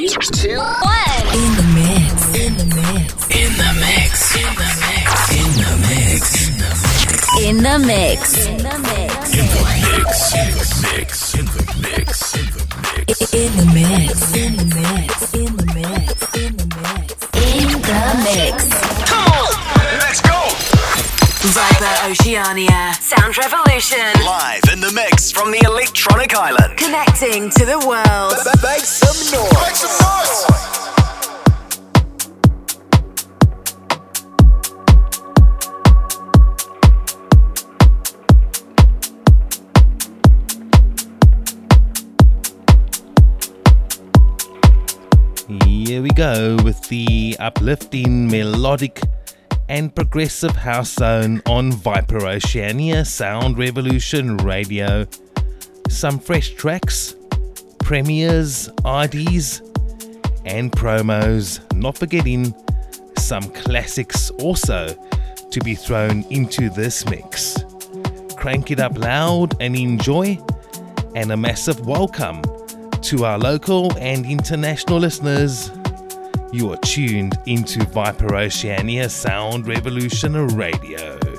Three, two, one. In the mix. In the mix. In the mix. In the mix. In the mix. In the mix. In the mix. In the mix. In the mix. In the mix. In the mix. In the mix. In the mix. Oceania. Sound Revolution. Live in the mix from the Electronic Island. Connecting to the world. Make some noise. Make some noise. Here we go with the uplifting, melodic, and progressive house zone on Viper Oceania Sound Revolution Radio. Some fresh tracks, premieres, IDs, and promos. Not forgetting some classics also to be thrown into this mix. Crank it up loud and enjoy, and a massive welcome to our local and international listeners. You are tuned into Viper Oceania Sound Revolution Radio.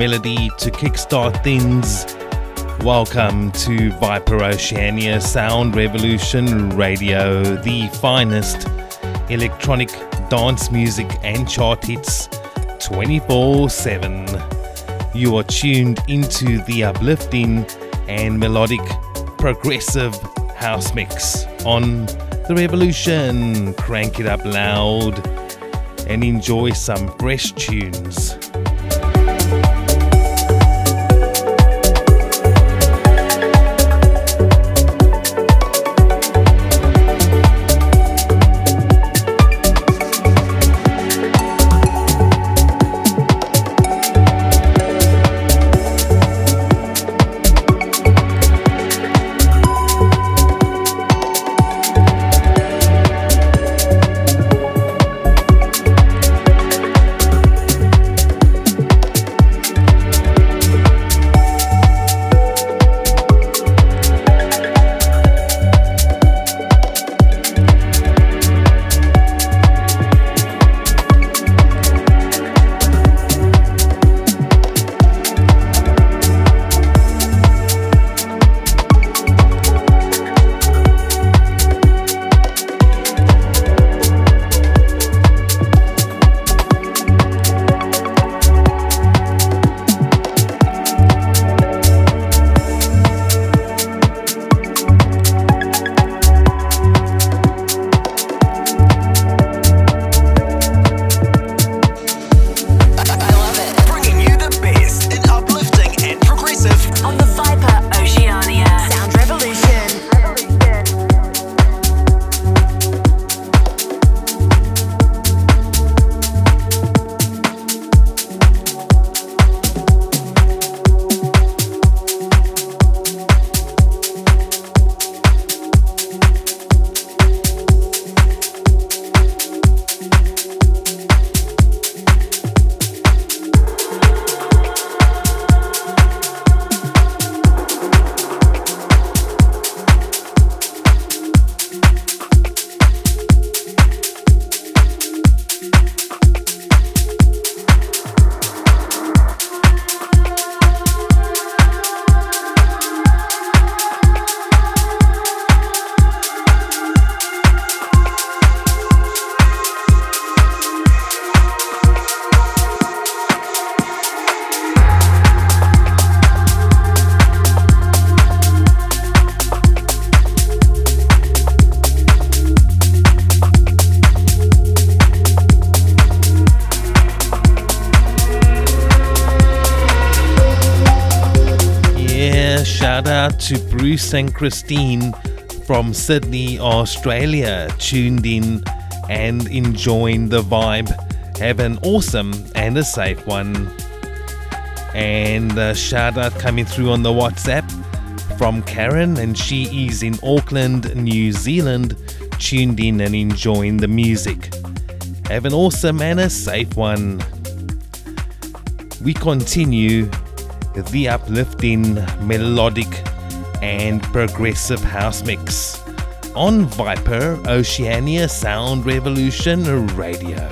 Melody to kickstart things. Welcome to Viper Oceania Sound Revolution Radio, the finest electronic dance music and chart hits 24 7. You are tuned into the uplifting and melodic progressive house mix on the Revolution. Crank it up loud and enjoy some fresh tunes. And Christine from Sydney, Australia, tuned in and enjoying the vibe. Have an awesome and a safe one. And a shout out coming through on the WhatsApp from Karen, and she is in Auckland, New Zealand, tuned in and enjoying the music. Have an awesome and a safe one. We continue the uplifting melodic and progressive house mix on Viper Oceania Sound Revolution Radio.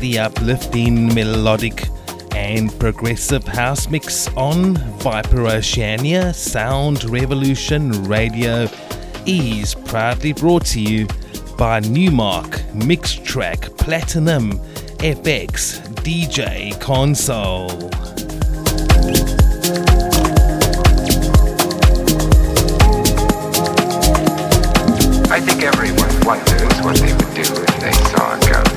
Uplifting, melodic, and progressive house mix on Viper Oceania Sound Revolution Radio is proudly brought to you by Numark Mix Track Platinum FX DJ Console. I think everyone wonders what they would do if they saw a ghost.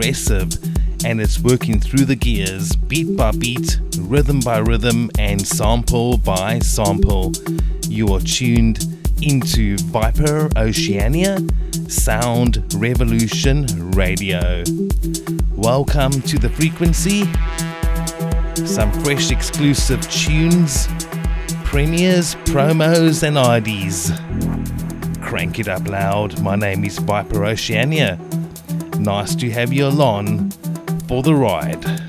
Progressive, and it's working through the gears, beat by beat, rhythm by rhythm, and sample by sample. You are tuned into Viper Oceania Sound Revolution Radio. Welcome to the frequency. Some fresh exclusive tunes, premieres, promos, and IDs. Crank it up loud. My name is Viper Oceania. Nice to have you along for the ride.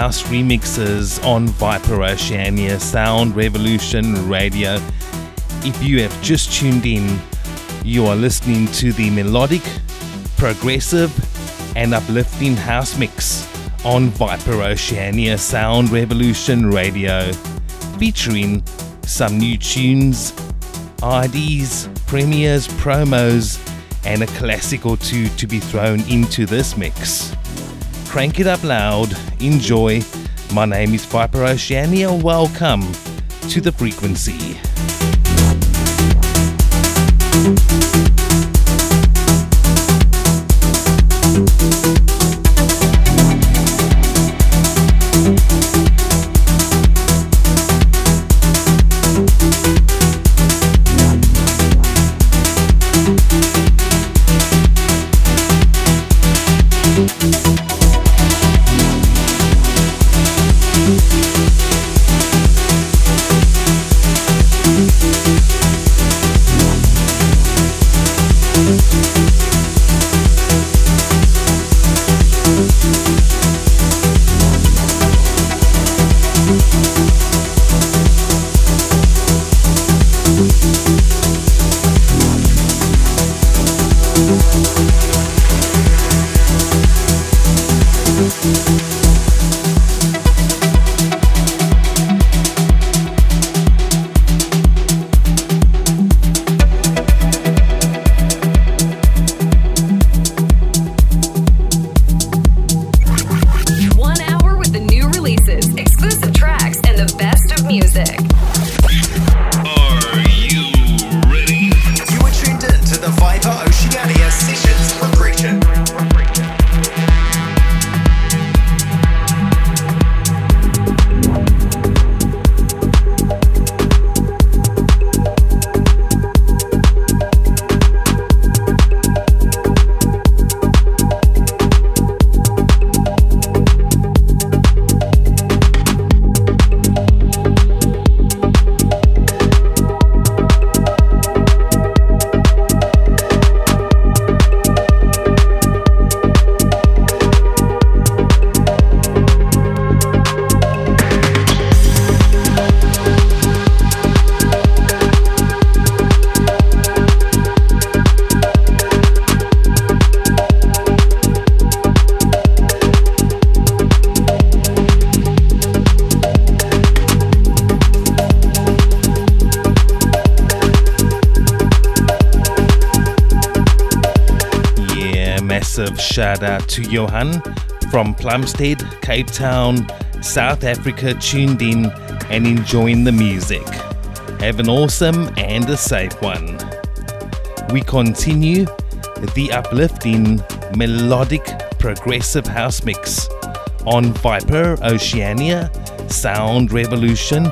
Powerhouse remixes on Viper Oceania Sound Revolution Radio. If you have just tuned in, you are listening to the melodic, progressive, and uplifting house mix on Viper Oceania Sound Revolution Radio, featuring some new tunes, IDs, premieres, promos, and a classic or two to be thrown into this mix crank it up loud, enjoy. My name is Viper Oceania. Welcome to the frequency. One shout out to Johan from Plumstead, Cape Town, South Africa, tuned in and enjoying the music. Have an awesome and a safe one. We continue the uplifting, melodic, progressive house mix on Viper Oceania Sound Revolution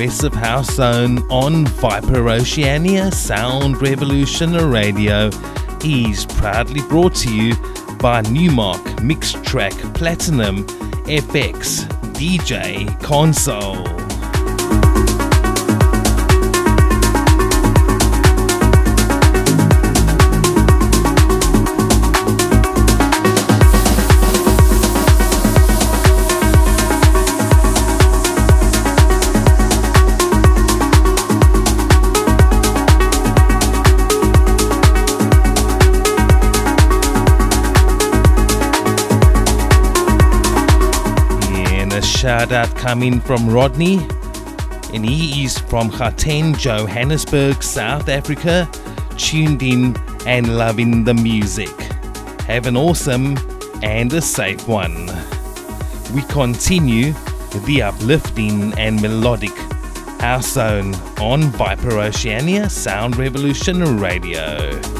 progressive house zone on Viper Oceania Sound Revolution Radio is proudly brought to you by Numark Mixtrack Platinum FX DJ Console. Out coming from Rodney, and he is from Gauteng, Johannesburg, South Africa, tuned in and loving the music. Have an awesome and a safe one. We continue the uplifting and melodic house zone on Viper Oceania Sound Revolution Radio.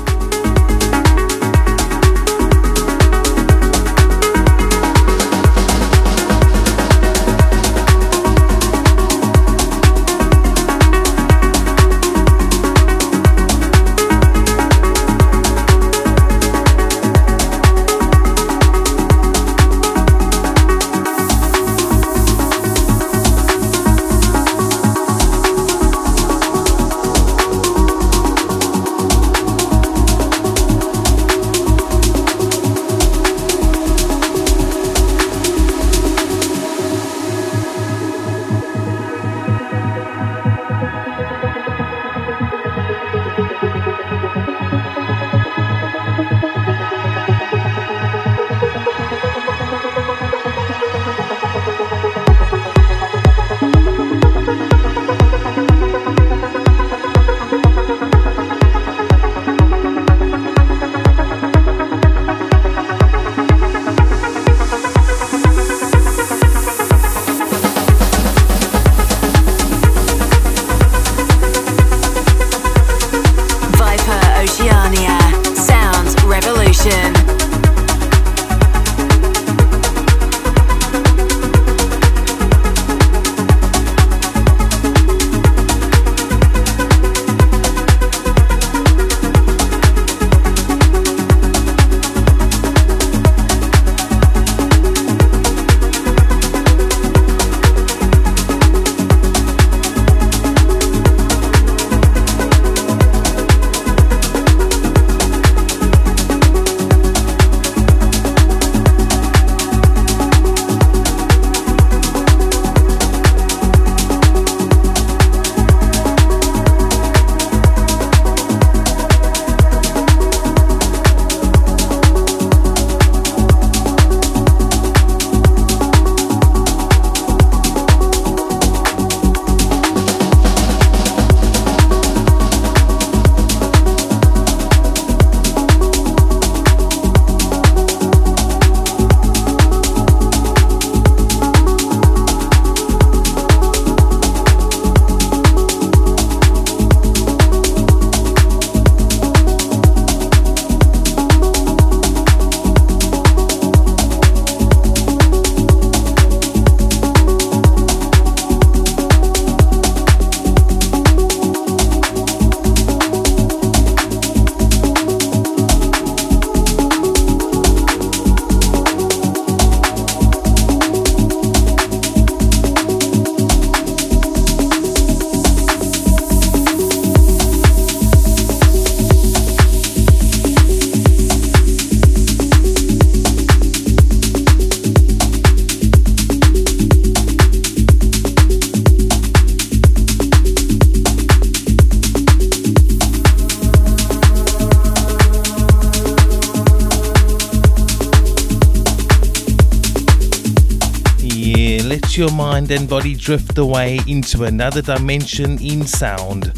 Mind and body drift away into another dimension in sound.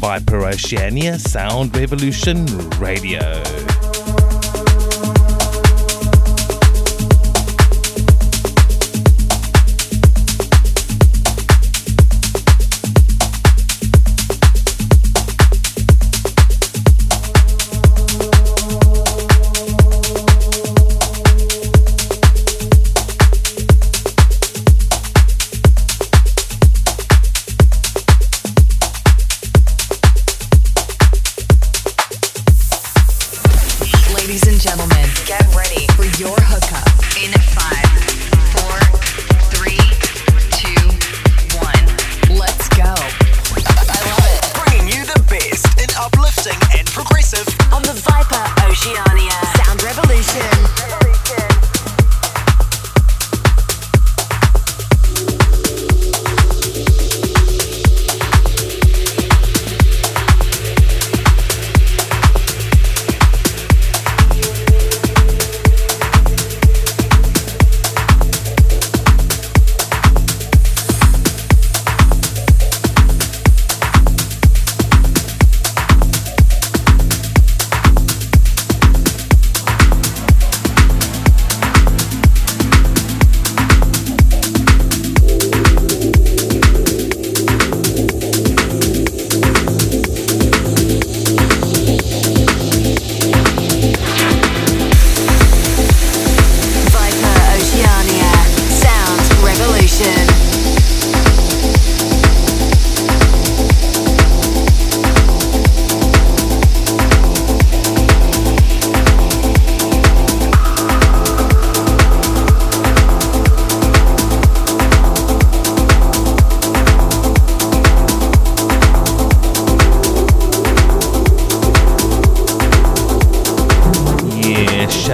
Viper Oceania Sound Revolution Radio.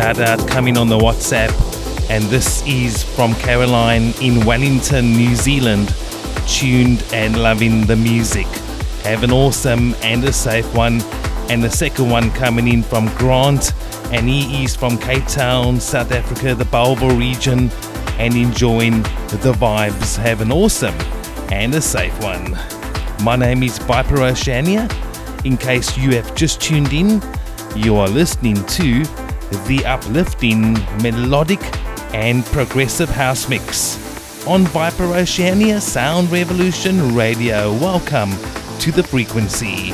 Shout out uh, coming on the WhatsApp. And this is from Caroline in Wellington, New Zealand, tuned and loving the music. Have an awesome and a safe one. And the second one coming in from Grant, and he is from Cape Town, South Africa, the Bellville region, and enjoying the vibes. Have an awesome and a safe one. My name is Viper. In case you have just tuned in, you are listening to the uplifting, melodic, and progressive house mix on Viper Oceania Sound Revolution Radio. Welcome to the frequency.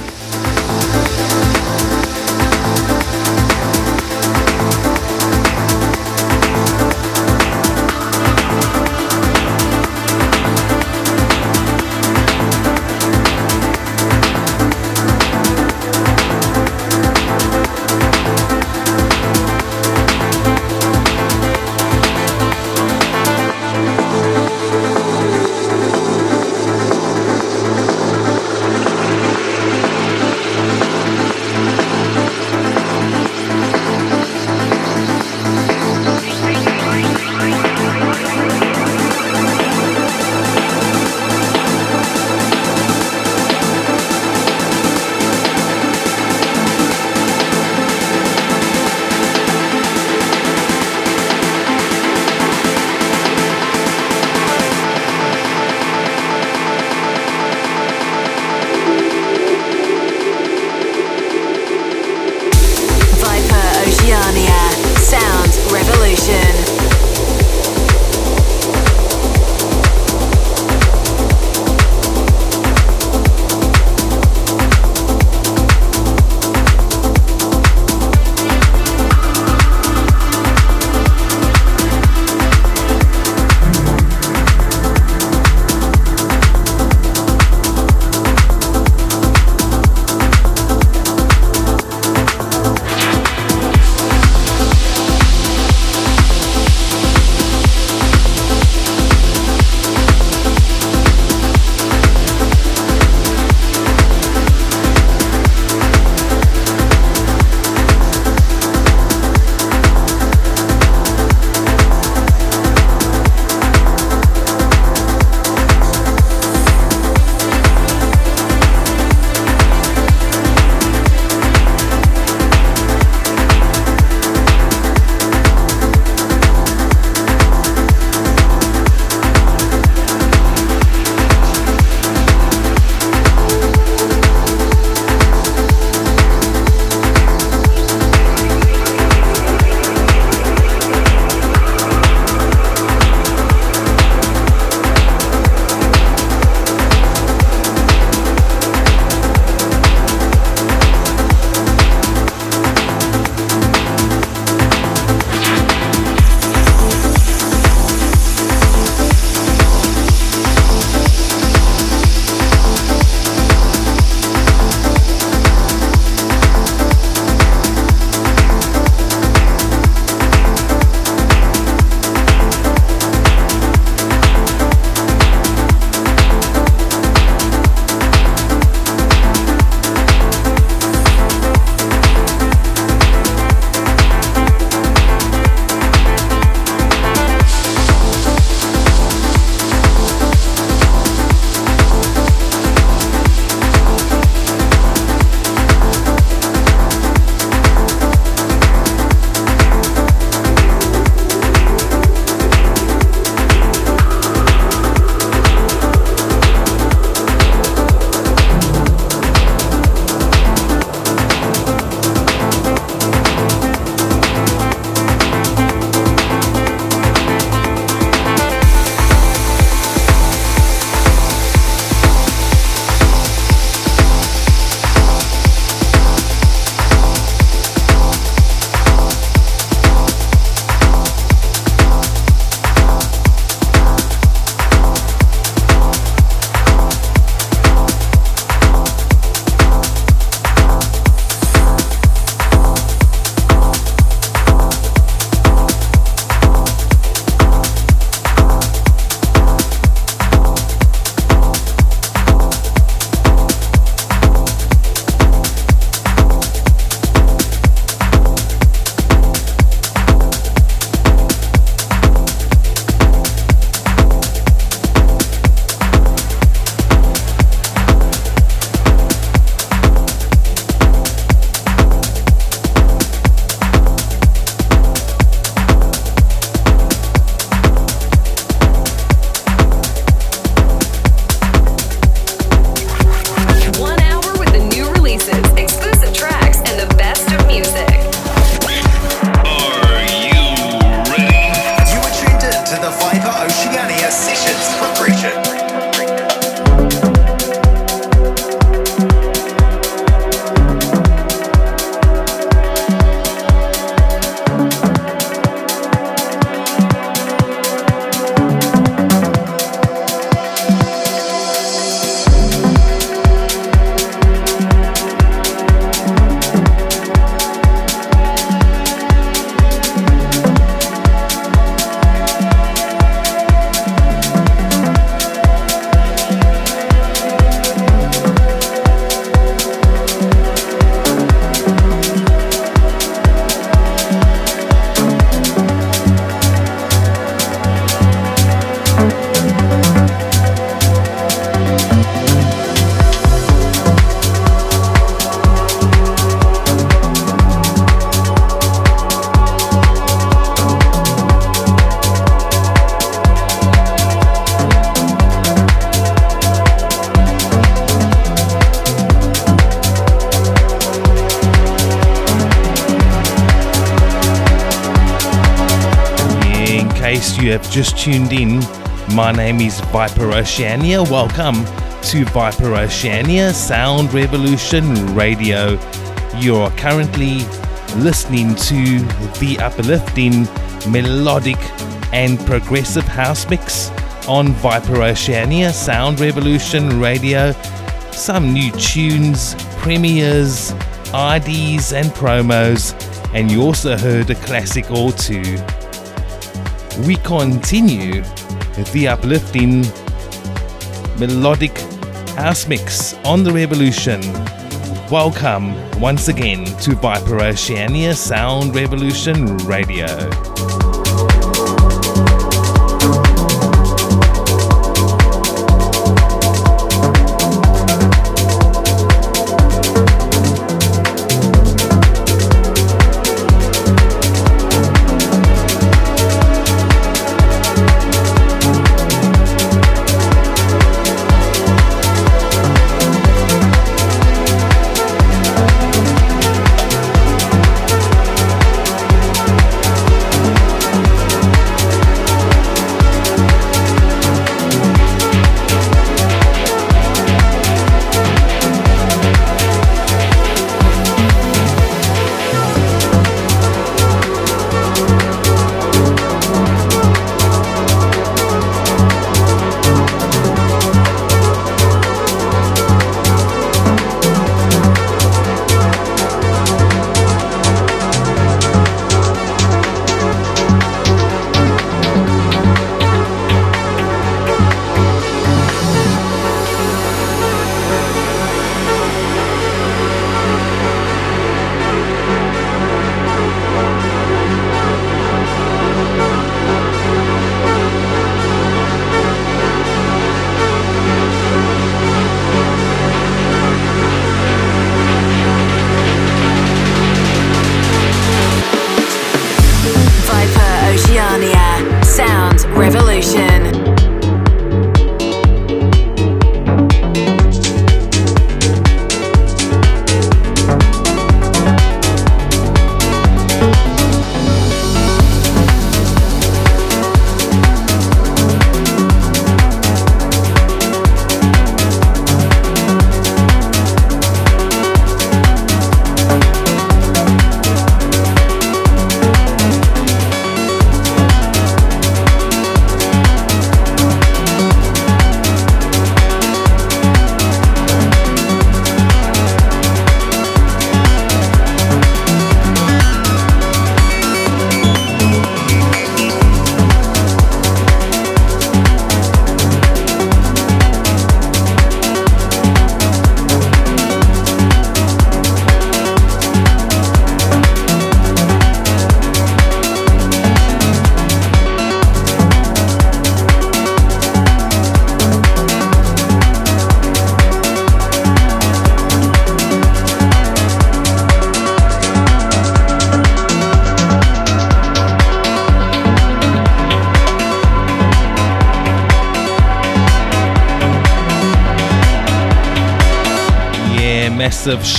My name is Viper Oceania. Welcome to Viper Oceania Sound Revolution Radio. You are currently listening to the uplifting, melodic, and progressive house mix on Viper Oceania Sound Revolution Radio. Some new tunes, premieres, IDs, and promos, and you also heard a classic or two. We continue the uplifting, melodic house mix on the Revolution. Welcome once again to Viper Oceania Sound Revolution Radio.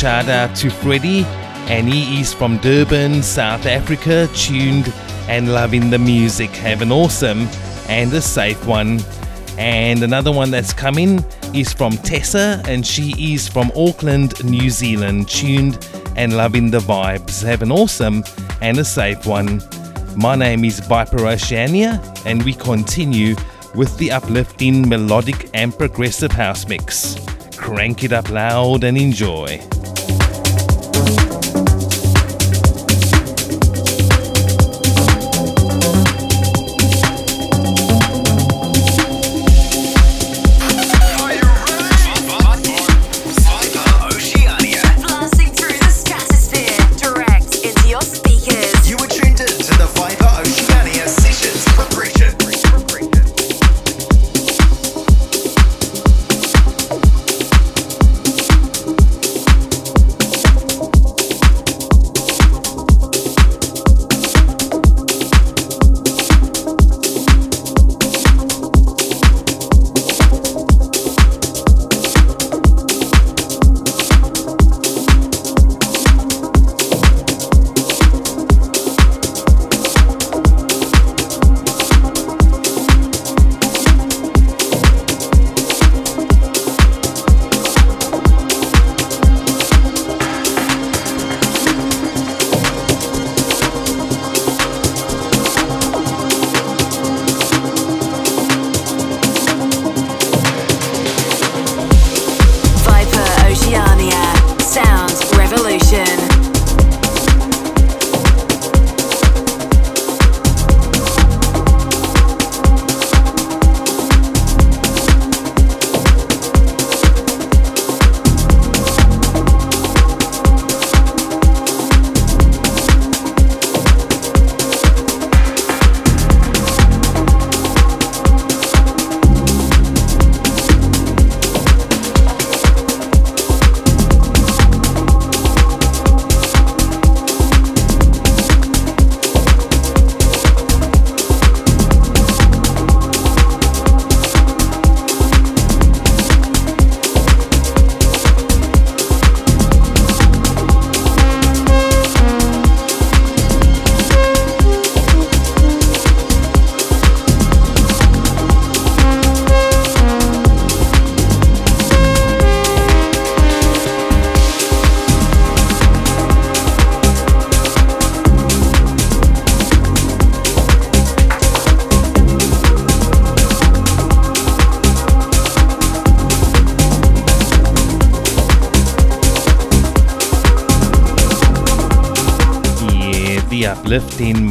Shout out to Freddie, and he is from Durban, South Africa, tuned and loving the music. Have an awesome and a safe one. And another one that's coming is from Tessa, and she is from Auckland, New Zealand, tuned and loving the vibes. Have an awesome and a safe one. My name is Viper Oceania, and we continue with the uplifting, melodic, and progressive house mix. Crank it up loud and enjoy.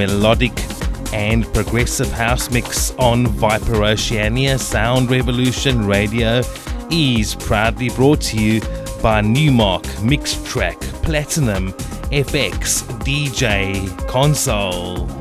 Melodic and progressive house mix on Viper Oceania Sound Revolution Radio is proudly brought to you by Newmark Mixed Track Platinum FX DJ Console.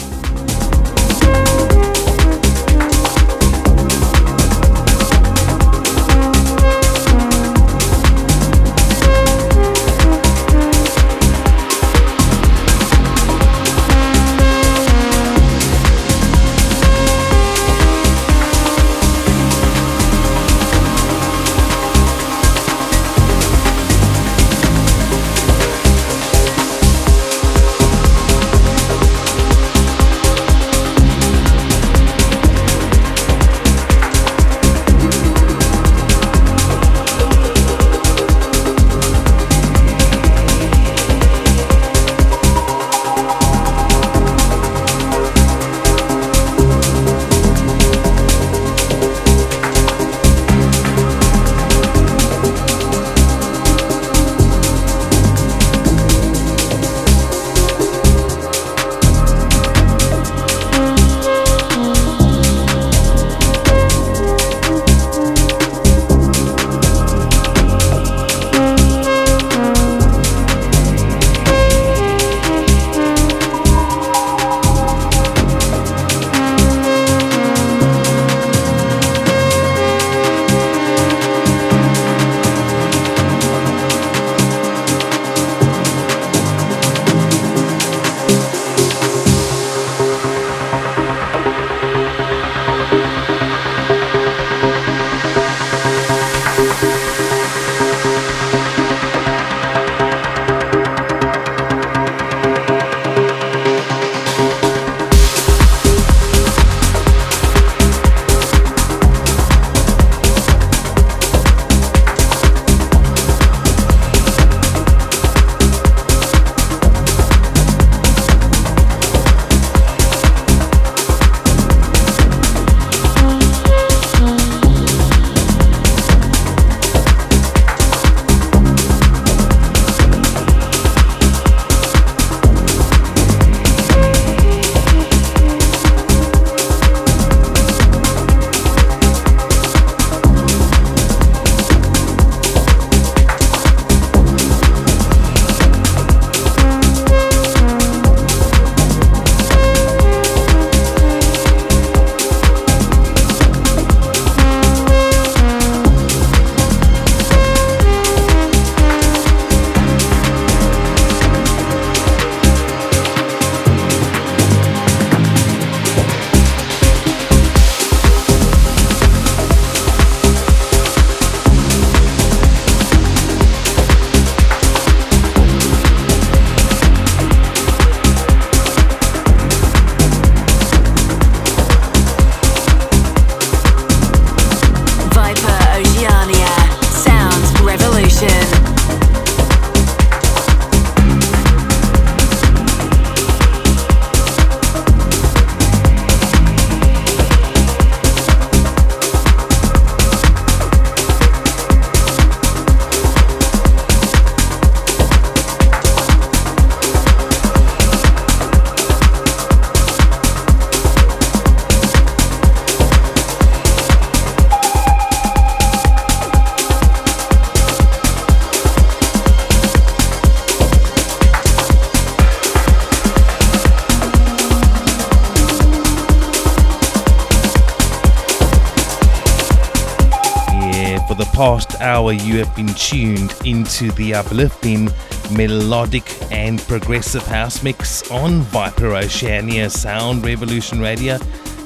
Hour, you have been tuned into the uplifting, melodic, and progressive house mix on Viper Oceania Sound Revolution Radio.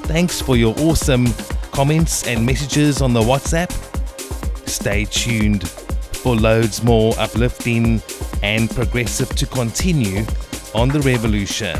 Thanks for your awesome comments and messages on the WhatsApp. Stay tuned for loads more uplifting and progressive to continue on the revolution.